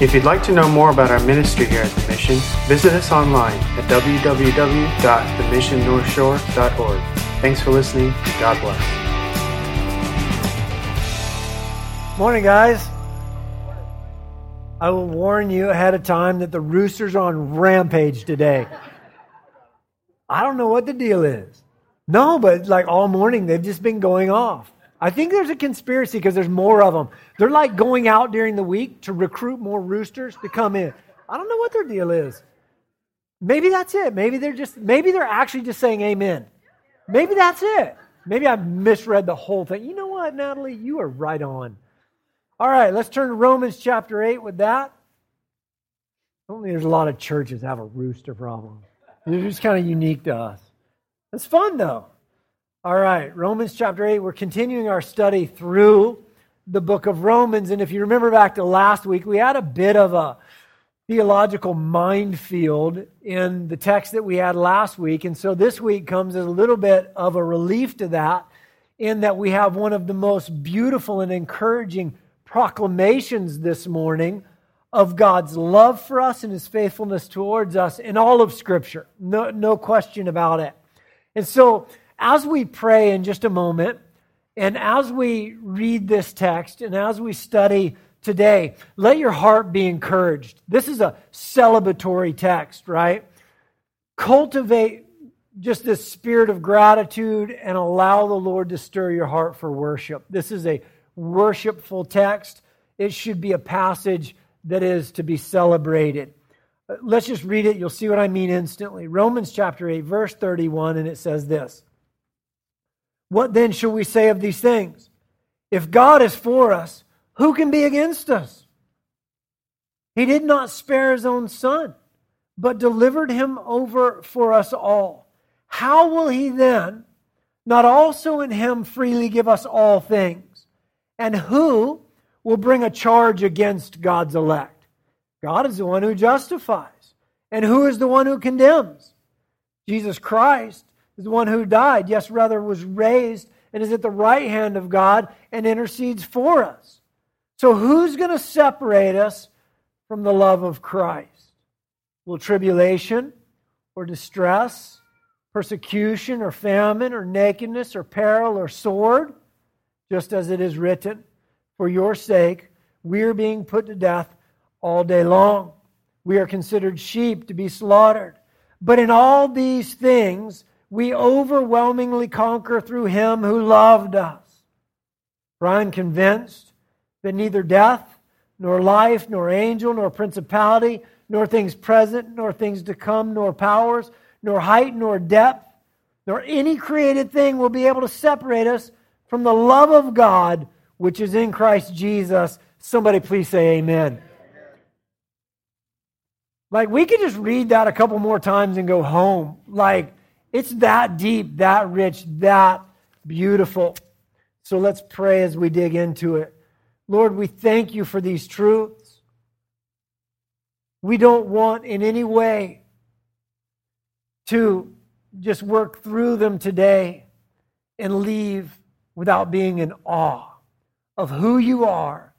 If you'd like to know more about our ministry here at The Mission, visit us online at www.themissionnorthshore.org. Thanks for listening. God bless. Morning, guys. I will warn you ahead of time that the roosters are on rampage today. I don't know what the deal is. No, but like all morning, they've just been going off. I think there's a conspiracy because there's more of them. They're like going out during the week to recruit more roosters to come in. I don't know what their deal is. Maybe that's it. Maybe they're just maybe they're actually just saying amen. Maybe that's it. Maybe I misread the whole thing. You know what, Natalie? You are right on. All right, let's turn to Romans chapter 8 with that. Only there's a lot of churches have a rooster problem. It's just kind of unique to us. It's fun though. All right, Romans chapter 8. We're continuing our study through the book of Romans. And if you remember back to last week, we had a bit of a theological minefield in the text that we had last week. And so this week comes as a little bit of a relief to that, in that we have one of the most beautiful and encouraging proclamations this morning of God's love for us and his faithfulness towards us in all of Scripture. No, no question about it. And so, as we pray in just a moment, and as we read this text, and as we study today, let your heart be encouraged. This is a celebratory text, right? Cultivate just this spirit of gratitude and allow the Lord to stir your heart for worship. This is a worshipful text. It should be a passage that is to be celebrated. Let's just read it. You'll see what I mean instantly. Romans chapter 8, verse 31, and it says this What then shall we say of these things? If God is for us, who can be against us? He did not spare his own son, but delivered him over for us all. How will he then not also in him freely give us all things? And who will bring a charge against God's elect? God is the one who justifies. And who is the one who condemns? Jesus Christ is the one who died, yes, rather was raised and is at the right hand of God and intercedes for us. So who's going to separate us from the love of Christ? Will tribulation or distress, persecution or famine or nakedness or peril or sword? Just as it is written, for your sake, we are being put to death all day long. We are considered sheep to be slaughtered. But in all these things, we overwhelmingly conquer through him who loved us. For I am convinced that neither death, nor life, nor angel, nor principality, nor things present, nor things to come, nor powers, nor height, nor depth, nor any created thing will be able to separate us from the love of God which is in Christ Jesus. Somebody please say amen. Like, we could just read that a couple more times and go home. Like, it's that deep, that rich, that beautiful. So let's pray as we dig into it. Lord, we thank you for these truths. We don't want in any way to just work through them today and leave without being in awe of who you are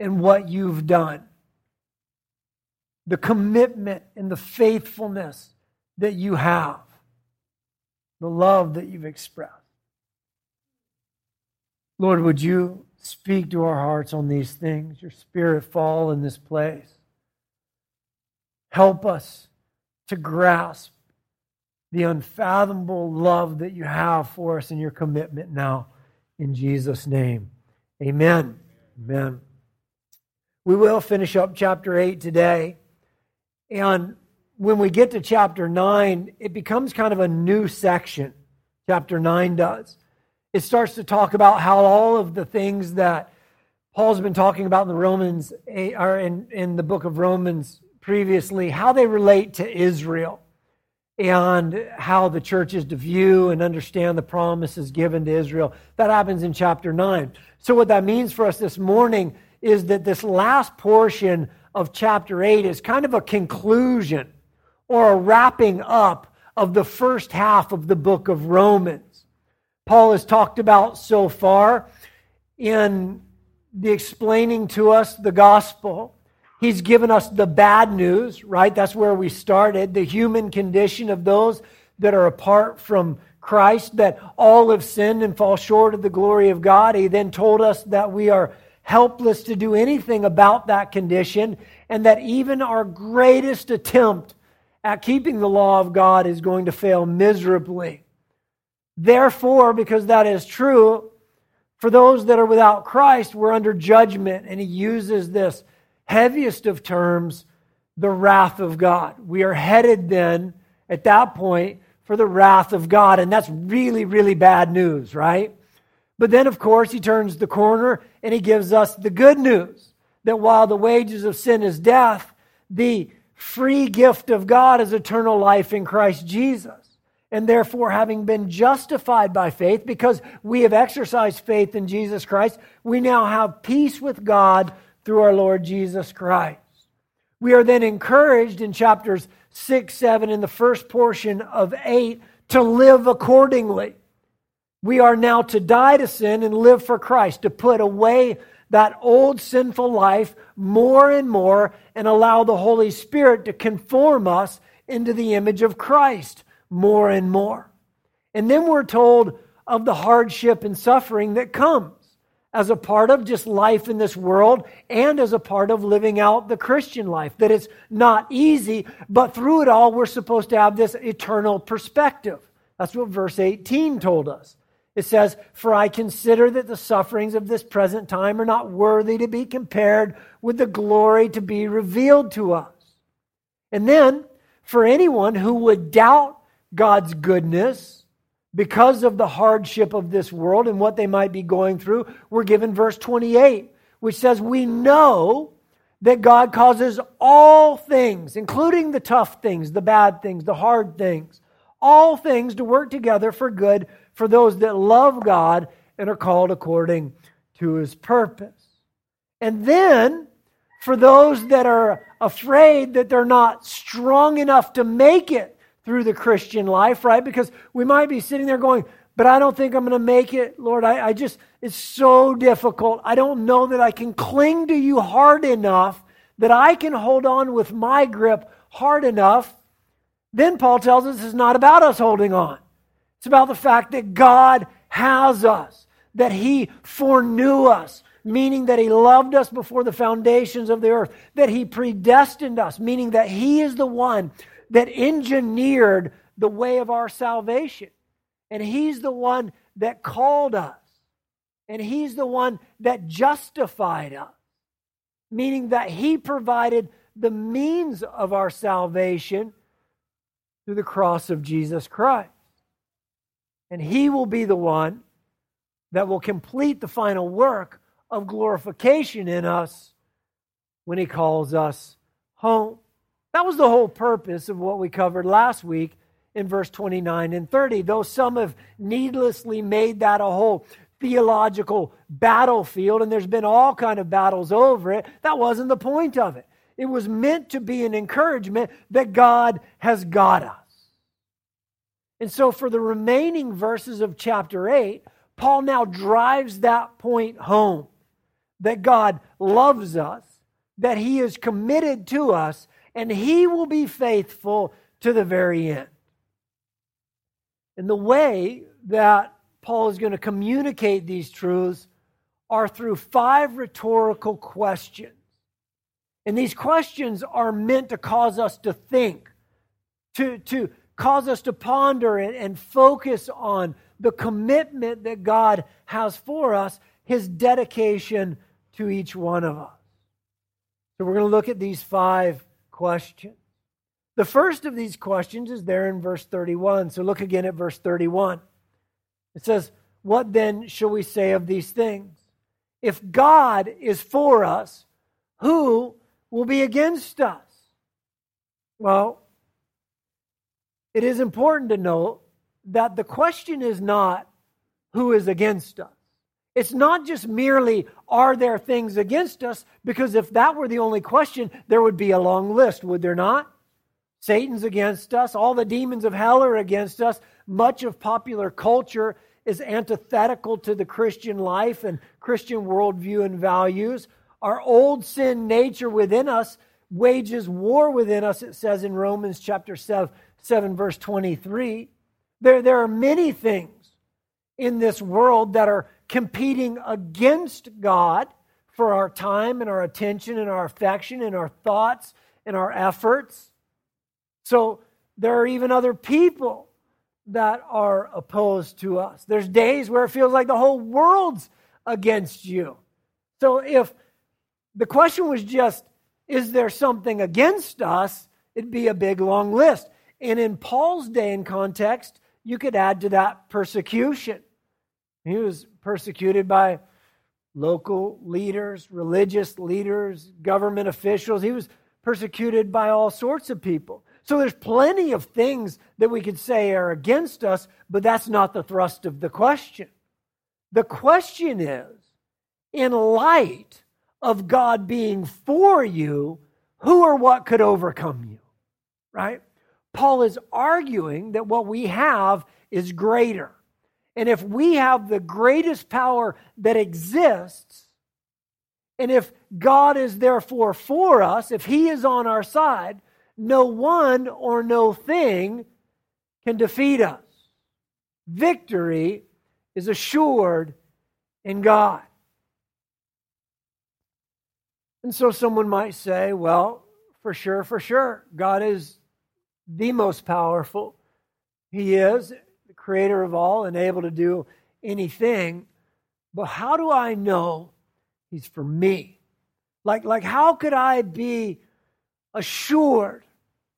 and what you've done the commitment and the faithfulness that you have, the love that you've expressed. Lord, would you speak to our hearts on these things? Your spirit fall in this place. Help us to grasp the unfathomable love that you have for us and your commitment now. In Jesus' name, amen. Amen. We will finish up chapter 8 today. And when we get to chapter 9, it becomes kind of a new section. Chapter 9 does. It starts to talk about how all of the things that Paul's been talking about in the Romans eh, or in, in the book of Romans previously, how they relate to Israel and how the church is to view and understand the promises given to Israel. That happens in chapter 9. So, what that means for us this morning is that this last portion of chapter 8 is kind of a conclusion or a wrapping up of the first half of the book of Romans. Paul has talked about so far in the explaining to us the gospel He's given us the bad news, right? That's where we started. The human condition of those that are apart from Christ, that all have sinned and fall short of the glory of God. He then told us that we are helpless to do anything about that condition, and that even our greatest attempt at keeping the law of God is going to fail miserably. Therefore, because that is true, for those that are without Christ, we're under judgment. And he uses this heaviest of terms, the wrath of God. We are headed then, at that point, for the wrath of God. And that's really, really bad news, right? But then, of course, he turns the corner and he gives us the good news that while the wages of sin is death, the free gift of God is eternal life in Christ Jesus. And therefore, having been justified by faith, because we have exercised faith in Jesus Christ, we now have peace with God through our Lord Jesus Christ. We are then encouraged in chapters 6, 7, and the first portion of 8 to live accordingly. We are now to die to sin and live for Christ, to put away that old sinful life more and more and allow the Holy Spirit to conform us into the image of Christ more and more. And then we're told of the hardship and suffering that comes as a part of just life in this world and as a part of living out the Christian life. That it's not easy, but through it all, we're supposed to have this eternal perspective. That's what verse 18 told us. It says, For I consider that the sufferings of this present time are not worthy to be compared with the glory to be revealed to us. And then, for anyone who would doubt God's goodness because of the hardship of this world and what they might be going through, we're given verse 28, which says, We know that God causes all things, including the tough things, the bad things, the hard things, all things to work together for good for those that love God and are called according to his purpose. And then, for those that are afraid that they're not strong enough to make it through the Christian life, right? Because we might be sitting there going, but I don't think I'm going to make it. Lord, I, I just, it's so difficult. I don't know that I can cling to you hard enough that I can hold on with my grip hard enough. Then Paul tells us it's not about us holding on. It's about the fact that God has us, that He foreknew us, meaning that He loved us before the foundations of the earth, that He predestined us, meaning that He is the one that engineered the way of our salvation. And He's the one that called us. And He's the one that justified us, meaning that He provided the means of our salvation through the cross of Jesus Christ. And he will be the one that will complete the final work of glorification in us when he calls us home. That was the whole purpose of what we covered last week in verse 29 and 30. Though some have needlessly made that a whole theological battlefield and there's been all kind of battles over it, that wasn't the point of it. It was meant to be an encouragement that God has got us. And so, for the remaining verses of chapter 8, Paul now drives that point home that God loves us, that he is committed to us, and he will be faithful to the very end. And the way that Paul is going to communicate these truths are through five rhetorical questions. And these questions are meant to cause us to think, to, to cause us to ponder and, focus on the commitment that God has for us, his dedication to each one of us. So we're going to look at these five questions. The first of these questions is there in verse 31. So look again at verse 31. It says, What then shall we say of these things? If God is for us, who will be against us? Well, it is important to note that the question is not who is against us. It's not just merely, are there things against us? Because if that were the only question, there would be a long list, would there not? Satan's against us. All the demons of hell are against us. Much of popular culture is antithetical to the Christian life and Christian worldview and values. Our old sin nature within us wages war within us, it says in Romans chapter 7, 7 verse 23. There, there are many things in this world that are competing against God for our time and our attention and our affection and our thoughts and our efforts. So there are even other people that are opposed to us. There's days where it feels like the whole world's against you. So if the question was just, is there something against us? It'd be a big long list. And in Paul's day and context, you could add to that persecution. He was persecuted by local leaders, religious leaders, government officials. He was persecuted by all sorts of people. So there's plenty of things that we could say are against us, but that's not the thrust of the question. The question is in light of God being for you, who or what could overcome you? Right? Paul is arguing that what we have is greater. And if we have the greatest power that exists, and if God is therefore for us, if He is on our side, no one or no thing can defeat us. Victory is assured in God. And so someone might say, well, for sure, for sure, God is the most powerful. He is the creator of all and able to do anything. But how do I know He's for me? Like, like how could I be assured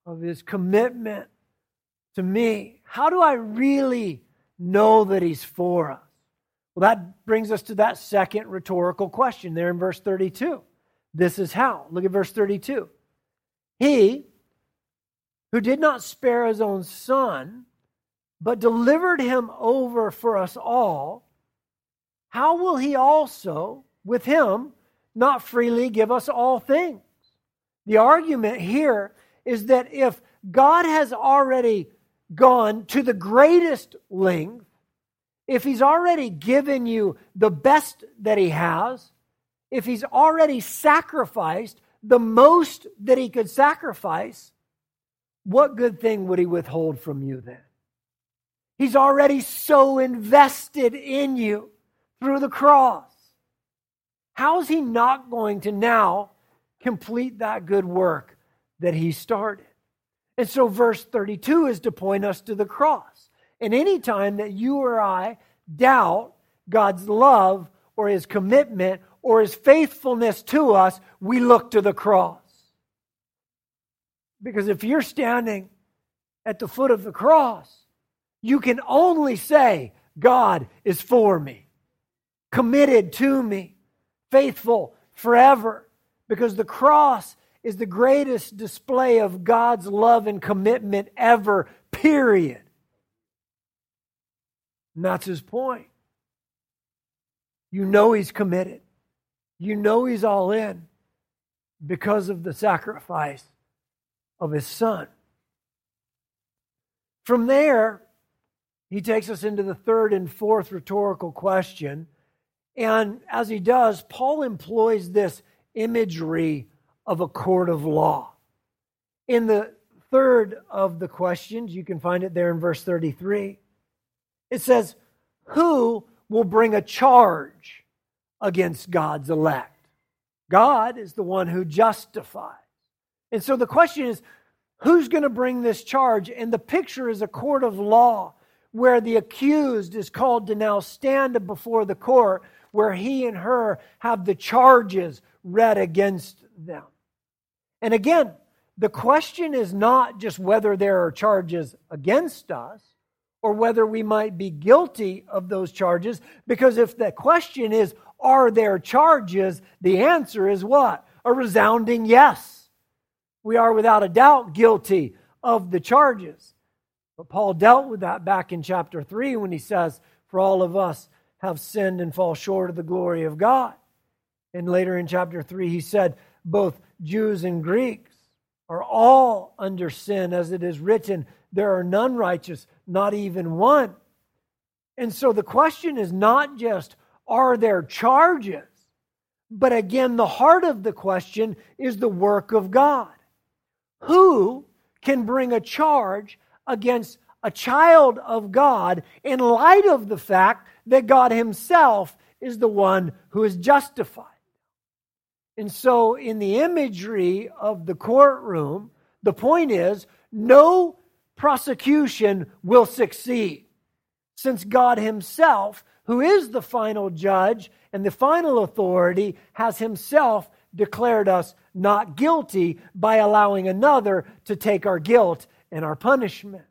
of His commitment to me? How do I really know that He's for us? Well, that brings us to that second rhetorical question there in verse 32. This is how. Look at verse 32. He who did not spare his own son, but delivered him over for us all, how will he also, with him, not freely give us all things? The argument here is that if God has already gone to the greatest length, if he's already given you the best that he has, if he's already sacrificed the most that he could sacrifice, what good thing would he withhold from you then? He's already so invested in you through the cross. How is he not going to now complete that good work that he started? And so, verse 32 is to point us to the cross. And any time that you or I doubt God's love or his commitment or his faithfulness to us, we look to the cross. Because if you're standing at the foot of the cross, you can only say, God is for me, committed to me, faithful forever. Because the cross is the greatest display of God's love and commitment ever, period. And that's his point. You know he's committed. You know he's all in because of the sacrifice of his son. From there, he takes us into the third and fourth rhetorical question. And as he does, Paul employs this imagery of a court of law. In the third of the questions, you can find it there in verse 33. It says, Who will bring a charge against God's elect. God is the one who justifies. And so the question is who's going to bring this charge? And the picture is a court of law where the accused is called to now stand before the court where he and her have the charges read against them. And again, the question is not just whether there are charges against us, or whether we might be guilty of those charges. Because if the question is, are there charges? The answer is what? A resounding yes. We are without a doubt guilty of the charges. But Paul dealt with that back in chapter 3 when he says, For all of us have sinned and fall short of the glory of God. And later in chapter 3, he said, Both Jews and Greeks are all under sin, as it is written, There are none righteous, not even one. And so the question is not just, are there charges? But again, the heart of the question is the work of God. Who can bring a charge against a child of God in light of the fact that God Himself is the one who is justified? And so, in the imagery of the courtroom, the point is no prosecution will succeed since God Himself, who is the final judge and the final authority, has Himself declared us not guilty by allowing another to take our guilt and our punishment.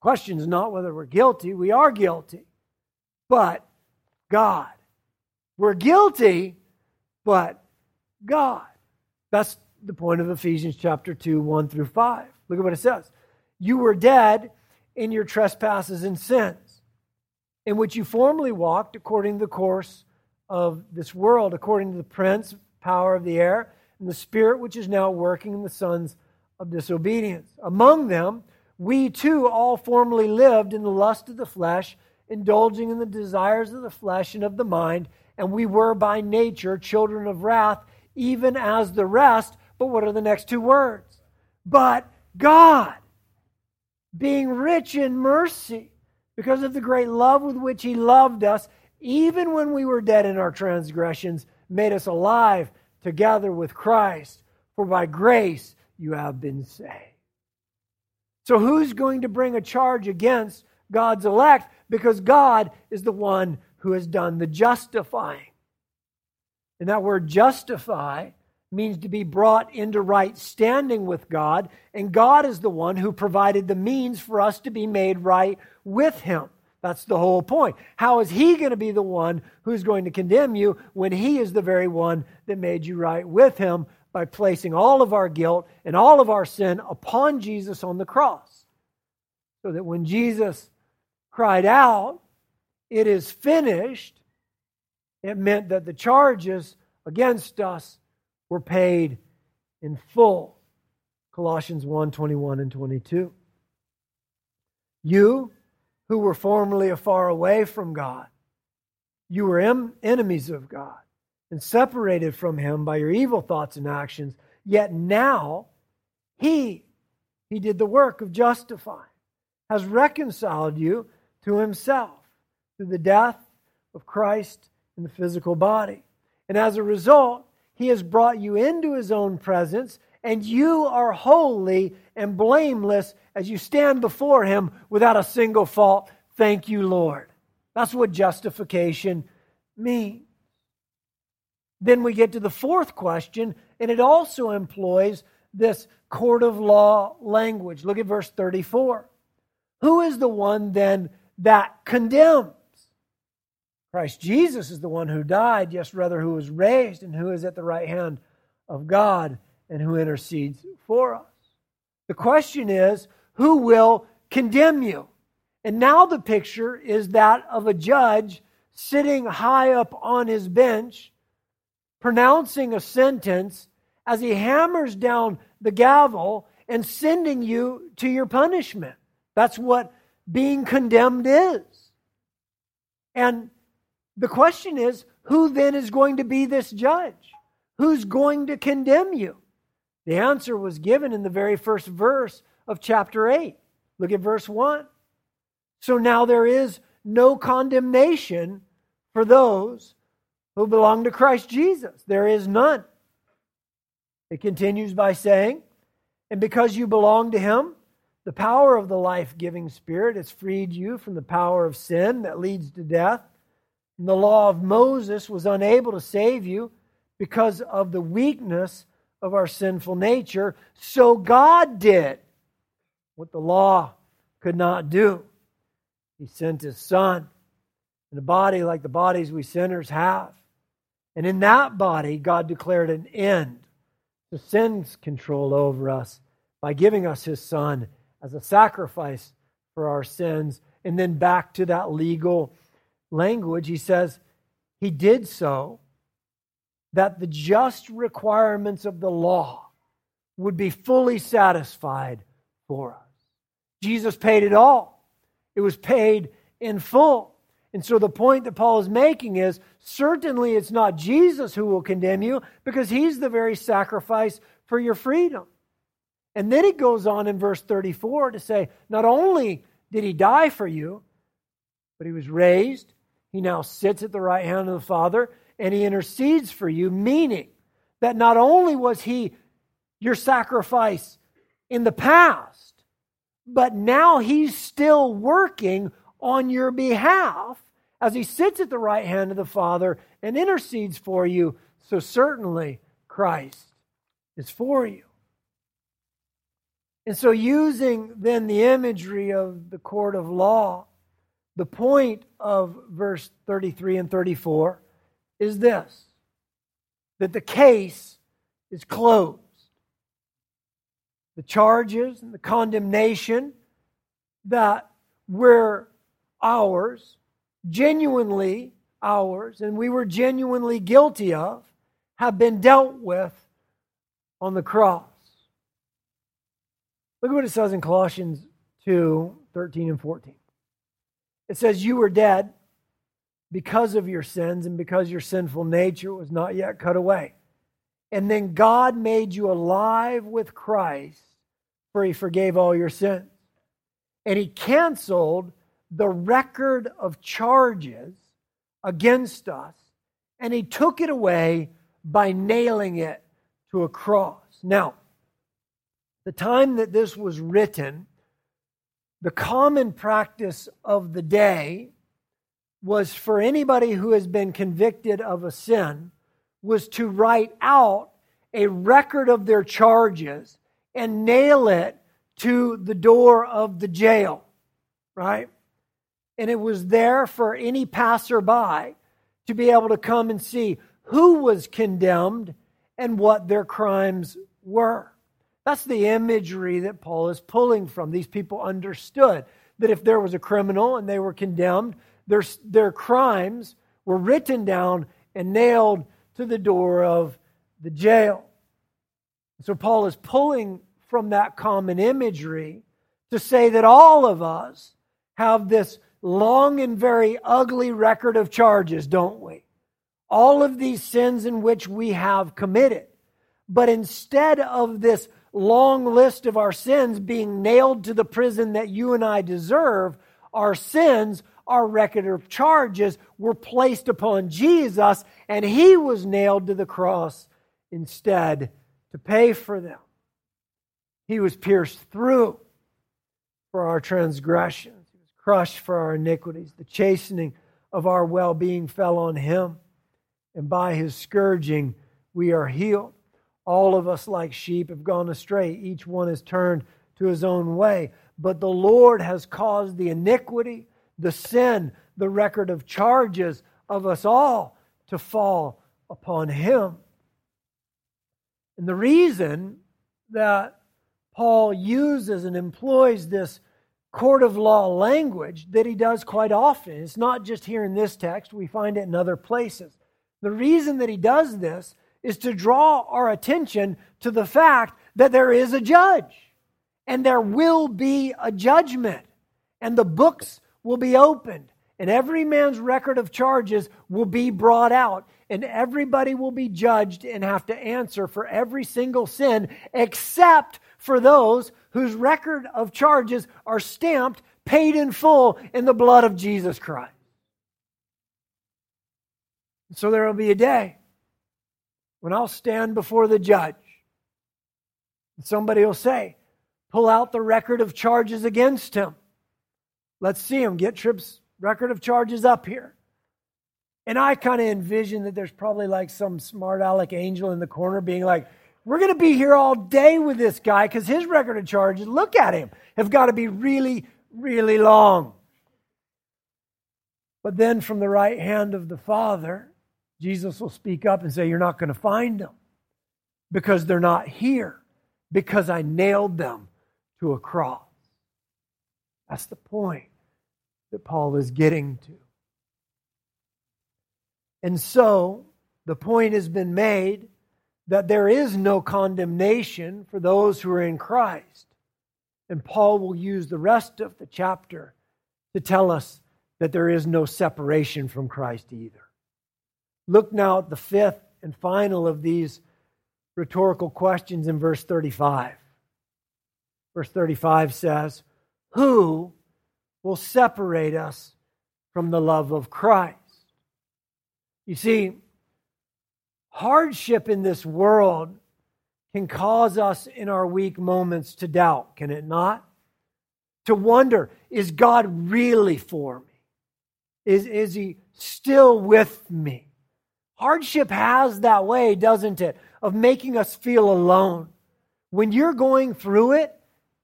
Question is not whether we're guilty, we are guilty, but God. We're guilty, but God. That's the point of Ephesians chapter 2, 1 through 5. Look at what it says. You were dead in your trespasses and sins, in which you formerly walked according to the course of this world, according to the prince, power of the air, and the spirit which is now working in the sons of disobedience. Among them, we too all formerly lived in the lust of the flesh, indulging in the desires of the flesh and of the mind, and we were by nature children of wrath, even as the rest. But what are the next two words? But God, being rich in mercy, because of the great love with which He loved us, even when we were dead in our transgressions, made us alive together with Christ. For by grace you have been saved. So, who's going to bring a charge against God's elect? Because God is the one who has done the justifying. And that word justify means to be brought into right standing with God, and God is the one who provided the means for us to be made right with Him. That's the whole point. How is He going to be the one who's going to condemn you when He is the very one that made you right with Him by placing all of our guilt and all of our sin upon Jesus on the cross? So that when Jesus cried out, It is finished, it meant that the charges against us were paid in full. Colossians 1 21 and 22. You who were formerly afar away from God, you were em- enemies of God and separated from Him by your evil thoughts and actions. Yet now, He, He did the work of justifying, has reconciled you to Himself through the death of Christ in the physical body. And as a result, he has brought you into his own presence, and you are holy and blameless as you stand before him without a single fault. Thank you, Lord. That's what justification means. Then we get to the fourth question, and it also employs this court of law language. Look at verse 34. Who is the one then that condemns? Christ Jesus is the one who died, yes, rather, who was raised and who is at the right hand of God and who intercedes for us. The question is, who will condemn you? And now the picture is that of a judge sitting high up on his bench, pronouncing a sentence as he hammers down the gavel and sending you to your punishment. That's what being condemned is. And the question is who then is going to be this judge? Who's going to condemn you? The answer was given in the very first verse of chapter 8. Look at verse 1. So now there is no condemnation for those who belong to Christ Jesus. There is none. It continues by saying, And because you belong to Him, the power of the life giving Spirit has freed you from the power of sin that leads to death. And the law of Moses was unable to save you because of the weakness of our sinful nature. So God did what the law could not do. He sent his son in a body like the bodies we sinners have. And in that body, God declared an end to sin's control over us by giving us his son as a sacrifice for our sins. And then back to that legal language, he says, He did so that the just requirements of the law would be fully satisfied for us. Jesus paid it all, it was paid in full. And so the point that Paul is making is certainly it's not Jesus who will condemn you because he's the very sacrifice for your freedom. And then he goes on in verse 34 to say, not only did he die for you, but he was raised. He now sits at the right hand of the Father and he intercedes for you, meaning that not only was he your sacrifice in the past, but now he's still working on your behalf as he sits at the right hand of the Father and intercedes for you. So certainly Christ is for you. And so, using then the imagery of the court of law, the point of verse 33 and 34 is this that the case is closed. The charges and the condemnation that were ours, genuinely ours, and we were genuinely guilty of, have been dealt with on the cross. Look at what it says in Colossians 2 13 and 14. It says, You were dead because of your sins and because your sinful nature was not yet cut away. And then God made you alive with Christ, for he forgave all your sins. And he canceled the record of charges against us, and he took it away by nailing it to a cross. Now, the time that this was written, the common practice of the day was for anybody who has been convicted of a sin was to write out a record of their charges and nail it to the door of the jail, right? And it was there for any passerby to be able to come and see who was condemned and what their crimes were. That's the imagery that Paul is pulling from. These people understood that if there was a criminal and they were condemned, their, their crimes were written down and nailed to the door of the jail. So Paul is pulling from that common imagery to say that all of us have this long and very ugly record of charges, don't we? All of these sins in which we have committed. But instead of this long list of our sins being nailed to the prison that you and I deserve, our sins, our record of charges were placed upon Jesus, and he was nailed to the cross instead to pay for them. He was pierced through for our transgressions, he was crushed for our iniquities. The chastening of our well being fell on him, and by his scourging we are healed. All of us, like sheep, have gone astray. Each one has turned to his own way. But the Lord has caused the iniquity, the sin, the record of charges of us all to fall upon him. And the reason that Paul uses and employs this court of law language that he does quite often, it's not just here in this text, we find it in other places. The reason that he does this is to draw our attention to the fact that there is a judge and there will be a judgment and the books will be opened and every man's record of charges will be brought out and everybody will be judged and have to answer for every single sin except for those whose record of charges are stamped paid in full in the blood of Jesus Christ. So there will be a day when I'll stand before the judge. And somebody will say, pull out the record of charges against him. Let's see him. Get Tripp's record of charges up here. And I kind of envision that there's probably like some smart aleck angel in the corner being like, we're going to be here all day with this guy because his record of charges, look at him, have got to be really, really long. But then from the right hand of the Father, Jesus will speak up and say, You're not going to find them because they're not here, because I nailed them to a cross. That's the point that Paul is getting to. And so, the point has been made that there is no condemnation for those who are in Christ. And Paul will use the rest of the chapter to tell us that there is no separation from Christ either. Look now at the fifth and final of these rhetorical questions in verse 35. Verse 35 says, Who will separate us from the love of Christ? You see, hardship in this world can cause us in our weak moments to doubt, can it not? To wonder, is God really for me? Is, is He still with me? Hardship has that way, doesn't it, of making us feel alone. When you're going through it,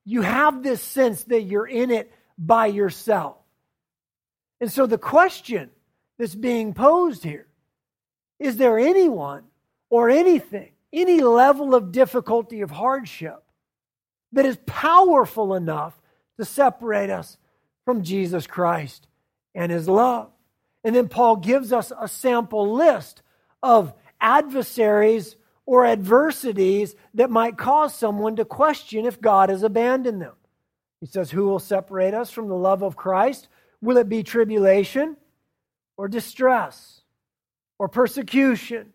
you have this sense that you're in it by yourself. And so the question that's being posed here is there anyone or anything, any level of difficulty of hardship that is powerful enough to separate us from Jesus Christ and his love? And then Paul gives us a sample list of adversaries or adversities that might cause someone to question if God has abandoned them. He says, Who will separate us from the love of Christ? Will it be tribulation or distress or persecution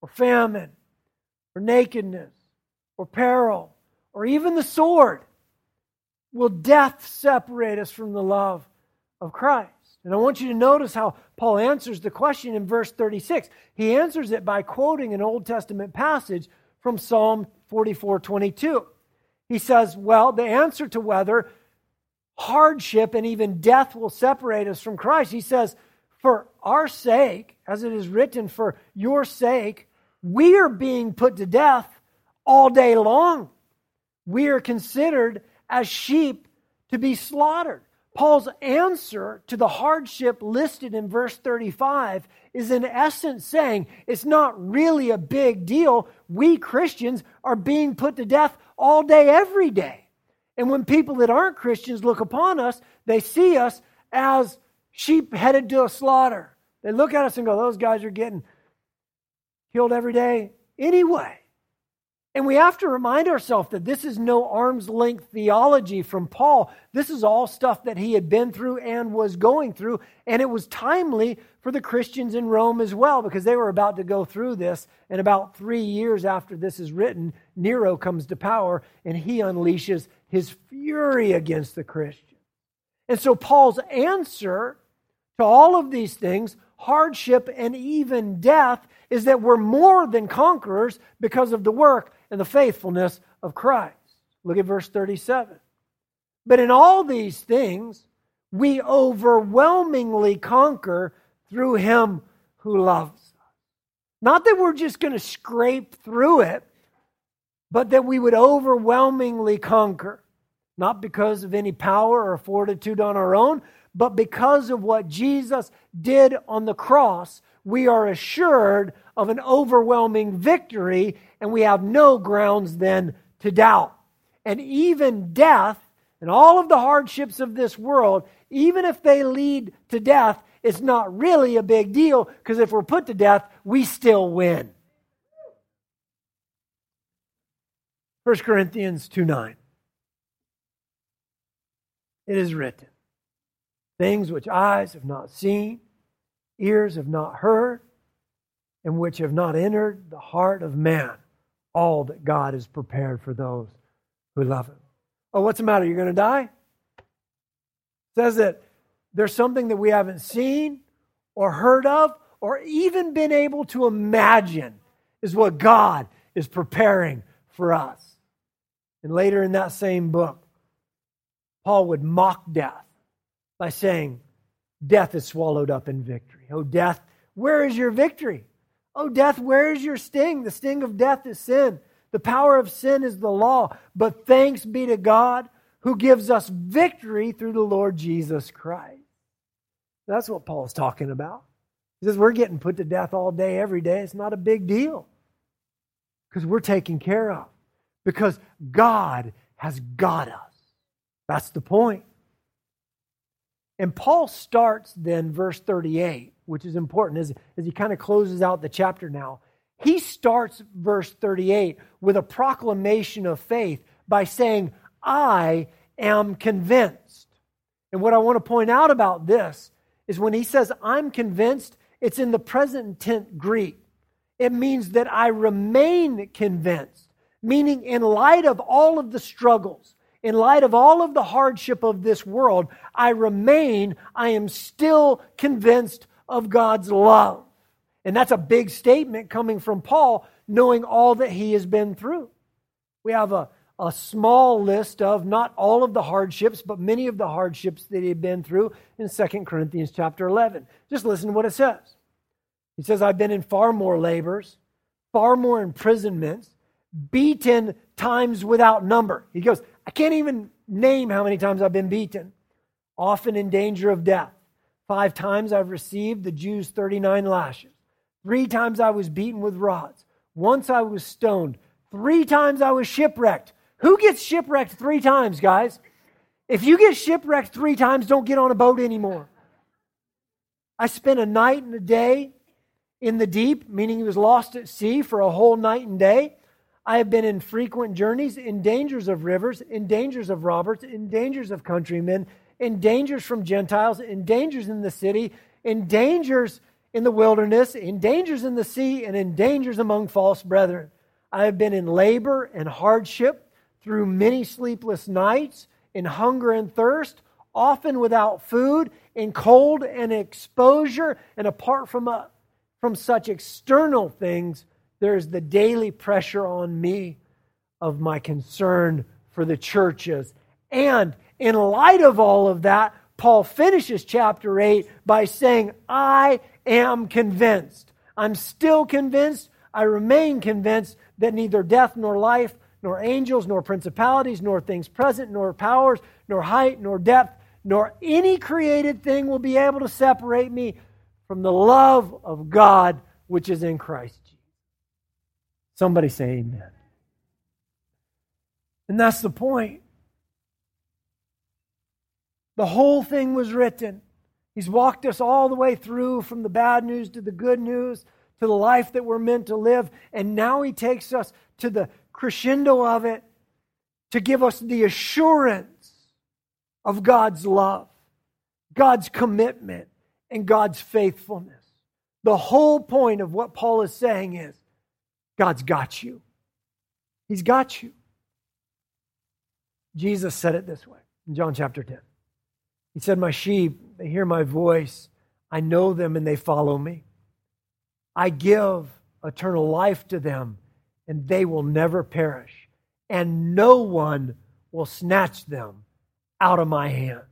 or famine or nakedness or peril or even the sword? Will death separate us from the love of Christ? And I want you to notice how Paul answers the question in verse 36. He answers it by quoting an Old Testament passage from Psalm 44 22. He says, Well, the answer to whether hardship and even death will separate us from Christ, he says, For our sake, as it is written, for your sake, we are being put to death all day long. We are considered as sheep to be slaughtered. Paul's answer to the hardship listed in verse 35 is in essence saying it's not really a big deal. We Christians are being put to death all day, every day. And when people that aren't Christians look upon us, they see us as sheep headed to a slaughter. They look at us and go, those guys are getting killed every day anyway. And we have to remind ourselves that this is no arm's length theology from Paul. This is all stuff that he had been through and was going through. And it was timely for the Christians in Rome as well, because they were about to go through this. And about three years after this is written, Nero comes to power and he unleashes his fury against the Christians. And so Paul's answer to all of these things, hardship and even death, is that we're more than conquerors because of the work and the faithfulness of Christ. Look at verse 37. But in all these things, we overwhelmingly conquer through him who loves us. Not that we're just going to scrape through it, but that we would overwhelmingly conquer. Not because of any power or fortitude on our own, but because of what Jesus did on the cross, we are assured of an overwhelming victory, and we have no grounds then to doubt. And even death and all of the hardships of this world, even if they lead to death, it's not really a big deal because if we're put to death, we still win. 1 Corinthians 2 9. It is written, things which eyes have not seen, ears have not heard, and which have not entered the heart of man all that God has prepared for those who love him. Oh, what's the matter? You're going to die? It says that there's something that we haven't seen or heard of or even been able to imagine is what God is preparing for us. And later in that same book, Paul would mock death by saying, Death is swallowed up in victory. Oh, death, where is your victory? Oh, death, where is your sting? The sting of death is sin. The power of sin is the law. But thanks be to God who gives us victory through the Lord Jesus Christ. That's what Paul's talking about. He says, We're getting put to death all day, every day. It's not a big deal because we're taken care of, because God has got us. That's the point. And Paul starts then, verse 38 which is important as, as he kind of closes out the chapter now. He starts verse 38 with a proclamation of faith by saying, I am convinced. And what I want to point out about this is when he says, I'm convinced, it's in the present tense Greek. It means that I remain convinced, meaning, in light of all of the struggles, in light of all of the hardship of this world, I remain, I am still convinced of God's love. And that's a big statement coming from Paul, knowing all that he has been through. We have a, a small list of not all of the hardships, but many of the hardships that he had been through in 2 Corinthians chapter 11. Just listen to what it says. He says, I've been in far more labors, far more imprisonments, beaten times without number. He goes, I can't even name how many times I've been beaten, often in danger of death. Five times I've received the Jews' 39 lashes. Three times I was beaten with rods. Once I was stoned. Three times I was shipwrecked. Who gets shipwrecked three times, guys? If you get shipwrecked three times, don't get on a boat anymore. I spent a night and a day in the deep, meaning he was lost at sea for a whole night and day. I have been in frequent journeys, in dangers of rivers, in dangers of robbers, in dangers of countrymen, in dangers from Gentiles, in dangers in the city, in dangers in the wilderness, in dangers in the sea, and in dangers among false brethren. I have been in labor and hardship through many sleepless nights, in hunger and thirst, often without food, in cold and exposure, and apart from, a, from such external things, there is the daily pressure on me of my concern for the churches. And in light of all of that, Paul finishes chapter 8 by saying, I am convinced. I'm still convinced. I remain convinced that neither death nor life, nor angels, nor principalities, nor things present, nor powers, nor height, nor depth, nor any created thing will be able to separate me from the love of God which is in Christ Jesus. Somebody say amen. And that's the point. The whole thing was written. He's walked us all the way through from the bad news to the good news to the life that we're meant to live. And now he takes us to the crescendo of it to give us the assurance of God's love, God's commitment, and God's faithfulness. The whole point of what Paul is saying is God's got you. He's got you. Jesus said it this way in John chapter 10. He said, My sheep, they hear my voice. I know them and they follow me. I give eternal life to them and they will never perish. And no one will snatch them out of my hand.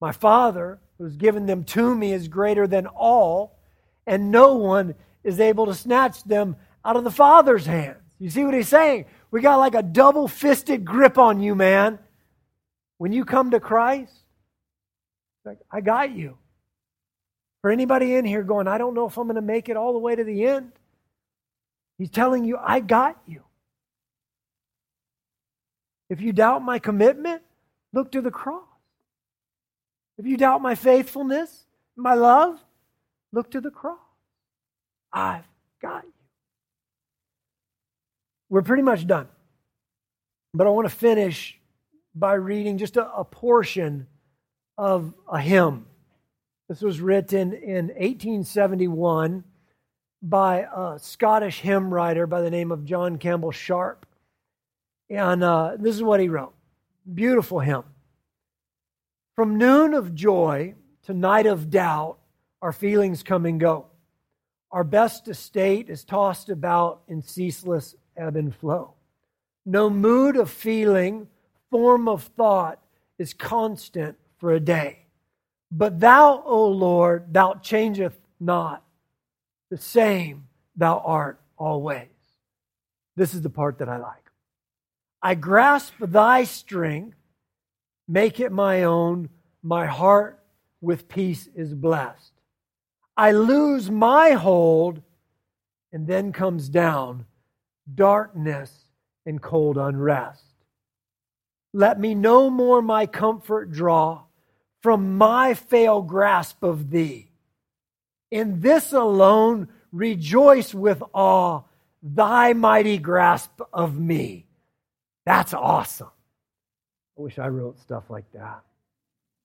My Father, who's given them to me, is greater than all, and no one is able to snatch them out of the Father's hands. You see what he's saying? We got like a double fisted grip on you, man. When you come to Christ, like, I got you. For anybody in here going, I don't know if I'm going to make it all the way to the end, he's telling you, I got you. If you doubt my commitment, look to the cross. If you doubt my faithfulness, my love, look to the cross. I've got you. We're pretty much done. But I want to finish by reading just a, a portion of a hymn. This was written in 1871 by a Scottish hymn writer by the name of John Campbell Shairp. And uh, this is what he wrote beautiful hymn. From noon of joy to night of doubt, our feelings come and go. Our best estate is tossed about in ceaseless ebb and flow. No mood of feeling, form of thought is constant for a day. But thou, O Lord, thou changeth not. The same thou art always. This is the part that I like. I grasp thy strength, make it my own. My heart with peace is blessed. I lose my hold, and then comes down darkness and cold unrest. Let me no more my comfort draw from my fail grasp of thee. In this alone rejoice with awe, thy mighty grasp of me. That's awesome. I wish I wrote stuff like that.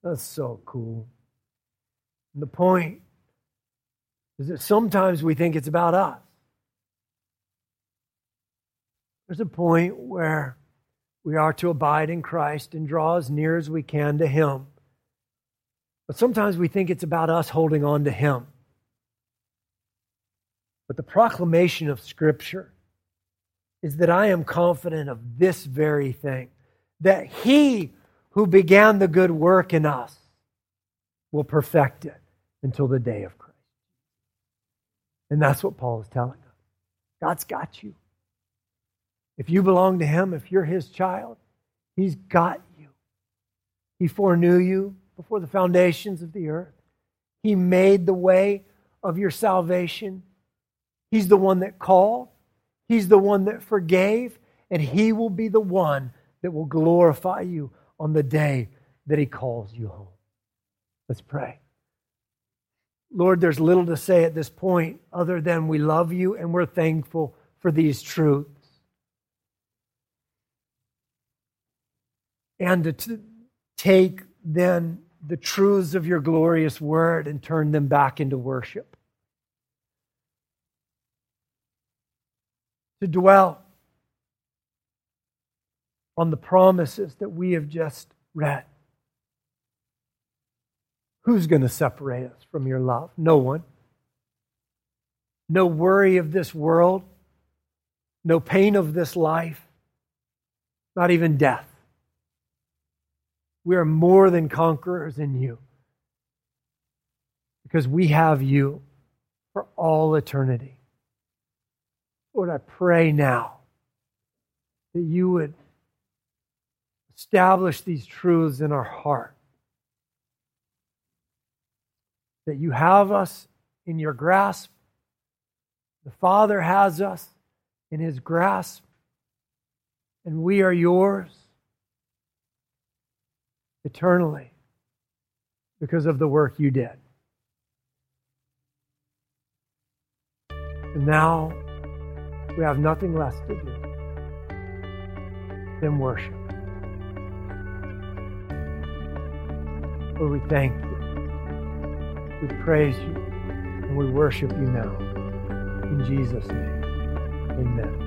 That's so cool. And the point is that sometimes we think it's about us. There's a point where we are to abide in Christ and draw as near as we can to Him. But sometimes we think it's about us holding on to Him. But the proclamation of Scripture is that I am confident of this very thing that He who began the good work in us will perfect it until the day of Christ. And that's what Paul is telling us. God's got you. If you belong to Him, if you're His child, He's got you. He foreknew you before the foundations of the earth. He made the way of your salvation. He's the one that called, He's the one that forgave, and He will be the one that will glorify you on the day that He calls you home. Let's pray. Lord, there's little to say at this point other than we love you and we're thankful for these truths. And to take then the truths of your glorious word and turn them back into worship. To dwell on the promises that we have just read. Who's going to separate us from your love? No one. No worry of this world, no pain of this life, not even death. We are more than conquerors in you because we have you for all eternity. Lord, I pray now that you would establish these truths in our heart that you have us in your grasp. The Father has us in his grasp, and we are yours eternally because of the work you did. And now we have nothing less to do than worship. Lord, we thank you. We praise you and we worship you now. In Jesus' name, amen.